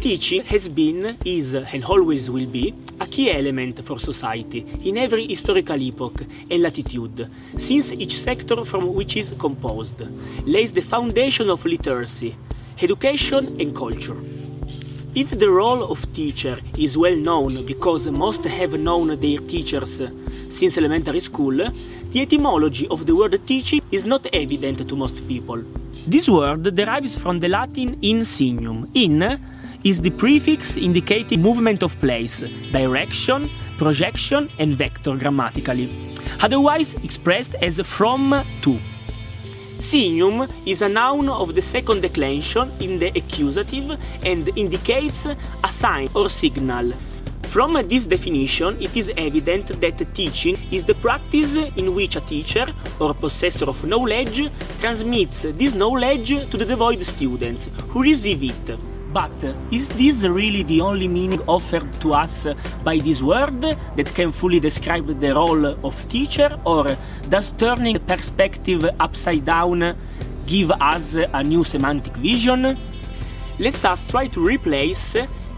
Teaching has been, is, and always will be a key element for society in every historical epoch and latitude, since each sector from which is composed lays the foundation of literacy, education, and culture. If the role of teacher is well known because most have known their teachers since elementary school, the etymology of the word teaching is not evident to most people. This word derives from the Latin in signum. In is the prefix indicating movement of place, direction, projection, and vector grammatically, otherwise expressed as from to. Signum is a noun of the second declension in the accusative and indicates a sign or signal. From this definition, it is evident that teaching is the practice in which a teacher or possessor of knowledge transmits this knowledge to the devoid students who receive it. But is this really the only meaning offered to us by this word that can fully describe the role of teacher, or does turning perspective upside down give us a new semantic vision? Let us try to replace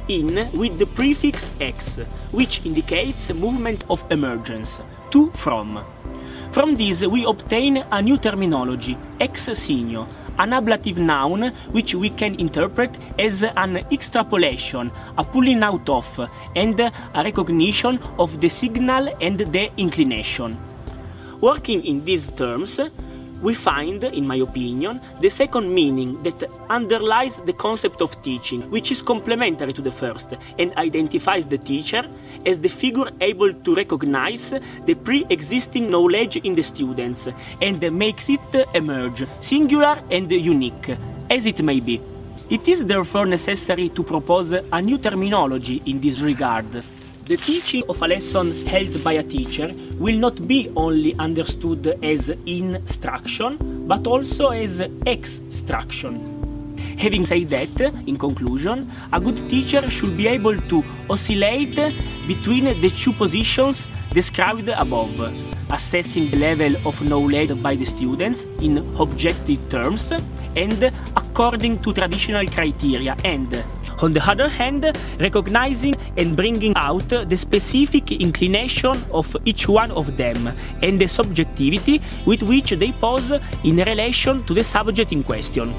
in with the prefix ex, which indicates movement of emergence, to from. From this we obtain a new terminology, ex signo, an ablative noun which we can interpret as an extrapolation, a pulling out of, and a recognition of the signal and the inclination. Working in these terms, we find, in my opinion, the second meaning that underlies the concept of teaching, which is complementary to the first and identifies the teacher as the figure able to recognize the pre existing knowledge in the students and makes it emerge, singular and unique, as it may be. It is therefore necessary to propose a new terminology in this regard. The teaching of a lesson held by a teacher will not be only understood as instruction, but also as extraction. Having said that, in conclusion, a good teacher should be able to oscillate between the two positions described above, assessing the level of knowledge by the students in objective terms and according to traditional criteria and on the other hand, recognizing and bringing out the specific inclination of each one of them and the subjectivity with which they pose in relation to the subject in question.